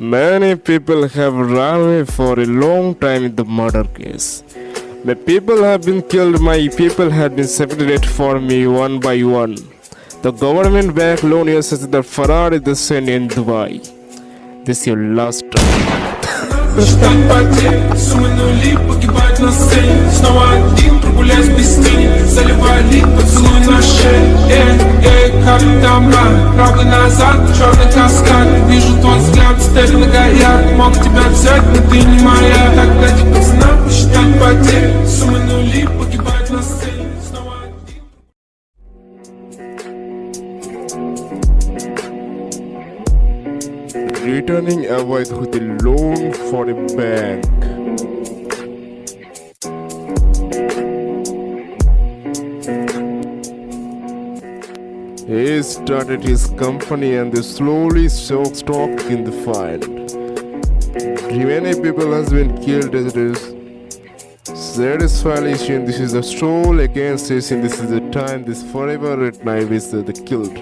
Many people have run away for a long time in the murder case. My people have been killed, my people have been separated from me one by one. The government back loan says that Farad is the same in Dubai. This is your last time. Стоишь нога, я мог тебя взять, но ты не моя. Тогда тебе цена посчитать потери Суммы нули, погибать на сцене. Returning avoid with a loan for the bank. He started his company and they slowly sold stock in the find. Many people has been killed as it is. Satisfaction, this is a soul against this, and this is the time, this forever at night is the, the killed.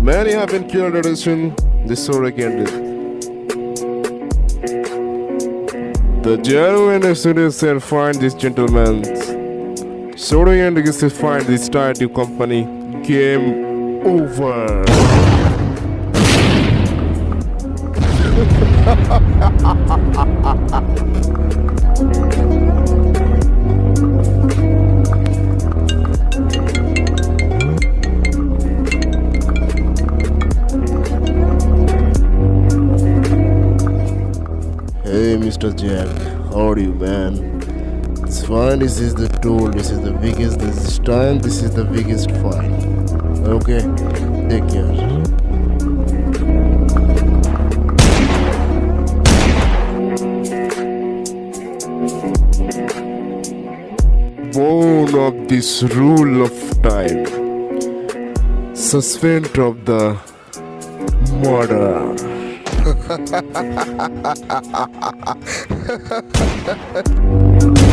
Many have been killed at this, and the soul against it. The genuine students and find this gentleman. Soda and is to find this title company. Game over. Hey, Mr. Jack, how are you, man? It's fine. This is the tool. This is the biggest. This is time, this is the biggest find. Okay, take care. Born of this rule of time. Suspend of the murder.